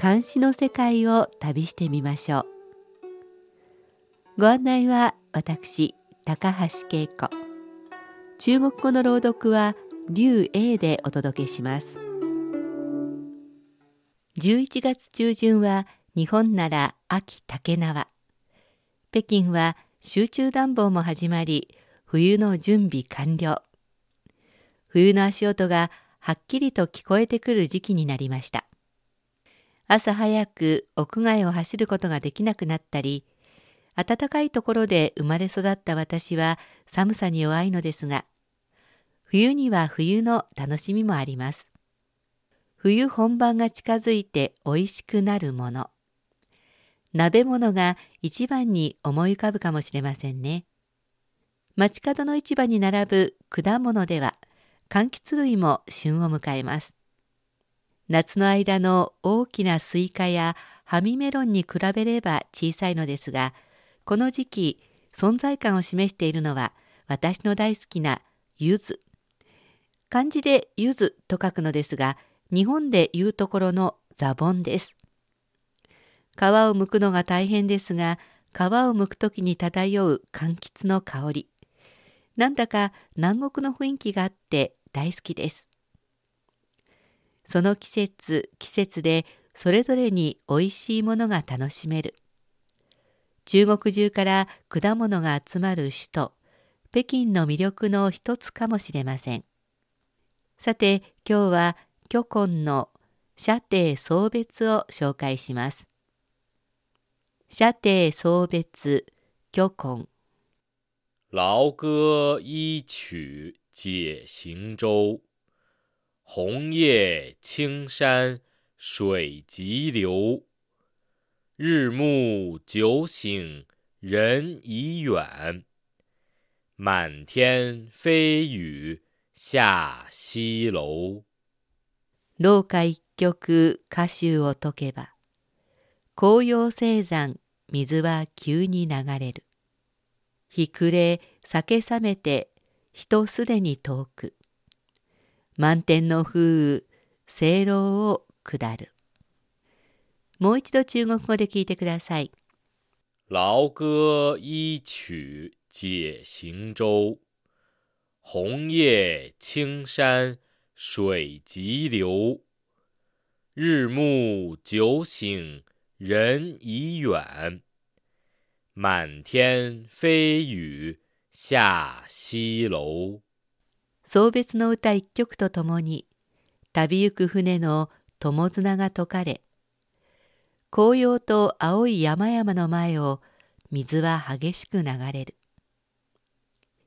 監視の世界を旅してみましょう。ご案内は私高橋恵子。中国語の朗読は劉英でお届けします。11月中旬は日本なら秋竹縄。北京は集中暖房も始まり冬の準備完了。冬の足音がはっきりと聞こえてくる時期になりました。朝早く屋外を走ることができなくなったり暖かいところで生まれ育った私は寒さに弱いのですが冬には冬の楽しみもあります。冬本番が近づいて美味しくなるもの。鍋物が一番に思い浮かぶかもしれませんね。街角の市場に並ぶ果物では柑橘類も旬を迎えます。夏の間の大きなスイカやハミメロンに比べれば小さいのですが、この時期存在感を示しているのは私の大好きな柚子。漢字で柚子と書くのですが、日本で言うところのザボンです。皮を剥くのが大変ですが、皮を剥くときに漂う柑橘の香り。なんだか南国の雰囲気があって大好きです。その季節季節でそれぞれにおいしいものが楽しめる。中国中から果物が集まる首都北京の魅力の一つかもしれません。さて今日は巨根の射程送別を紹介します。射程送別巨根劳歌一曲解行舟，红叶青山水急流。日暮酒醒人已远，满天飞雨下西楼。廊下一曲歌集を解けば、紅葉青山水は急に流れる。日暮れ酒冷めて人すでに遠く満天の風雨清楼を下る。もう一度中国語で聞いてください劳歌一曲解行舟红叶青山水急流日暮酒醒人已远。满天飛雨下西楼。送別の歌一曲とともに旅行く船の友綱が解かれ紅葉と青い山々の前を水は激しく流れる。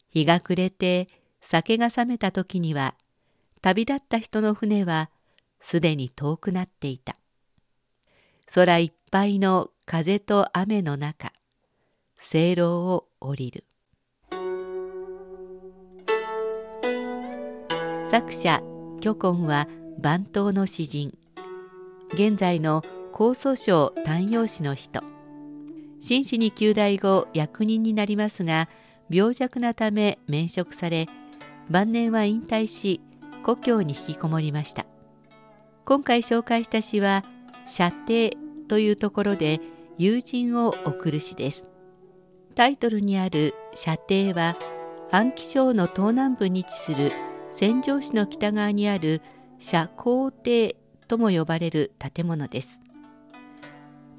日が暮れて酒が冷めた時には旅立った人の船はすでに遠くなっていた。空いっぱいの風と雨の中聖楼を降りる。作者巨根は番頭の詩人。現在の江蘇省丹陽市の人。紳士に旧大後役人になりますが病弱なため免職され晩年は引退し故郷に引きこもりました。今回紹介した詩は「射程」というところで友人を送る詩です。タイトルにある射程は安徽省の東南部に位置する戦場市の北側にある社交亭とも呼ばれる建物です。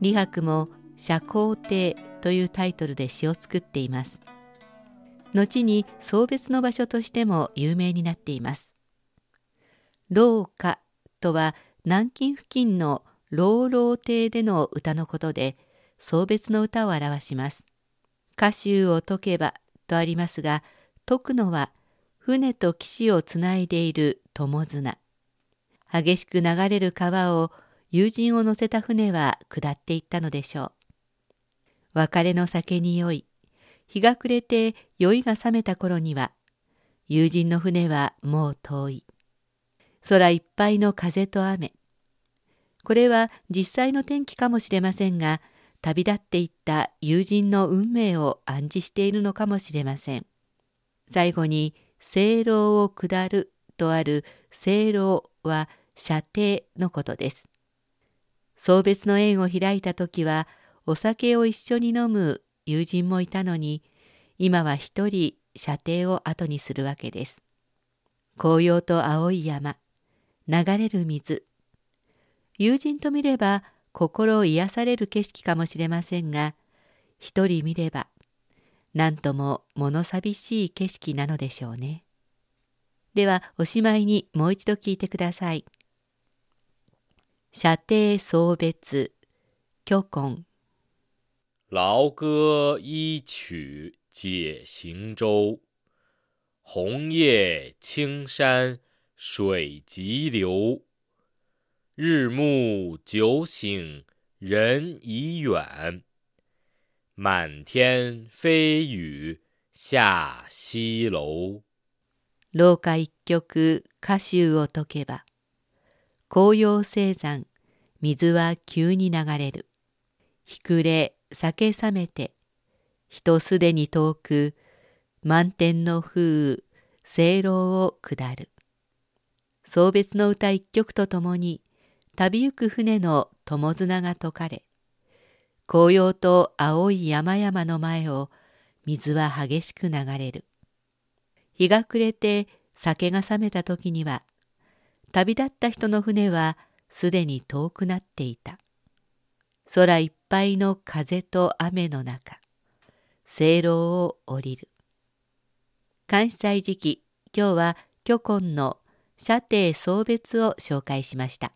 李白も社交亭というタイトルで詩を作っています。後に送別の場所としても有名になっています。廊下とは南京付近の老老亭での歌のことで送別の歌を表します。歌集を解けばとありますが解くのは船と岸をつないでいる友綱激しく流れる川を友人を乗せた船は下っていったのでしょう。別れの酒に酔い、日が暮れて酔いが覚めた頃には、友人の船はもう遠い。空いっぱいの風と雨。これは実際の天気かもしれませんが、旅立っていった友人の運命を暗示しているのかもしれません。最後に、聖楼を下るとある聖楼は射程のことです。送別の縁を開いた時は、お酒を一緒に飲む友人もいたのに、今は一人射程を後にするわけです。紅葉と青い山、流れる水。友人と見れば心を癒される景色かもしれませんが、一人見れば、なんとも物寂しい景色なのでしょうね。では、おしまいにもう一度聞いてください。射程送別、虚根。劳歌一曲解行舟，红叶青山水急流。日暮酒醒人已远，满天飞雨下西楼。廊下一曲歌集を解けば、紅葉青山、水は急に流れる。ひくれ酒冷めて、人すでに遠く、満天の風、聖楼を下る。送別の歌一曲とともに、旅行く船の友綱が解かれ、紅葉と青い山々の前を水は激しく流れる。日が暮れて酒が冷めた時には、旅立った人の船はすでに遠くなっていた。空いっぱいの風と雨の中、聖楼を降りる。関西時期、今日は虚根の射程送別を紹介しました。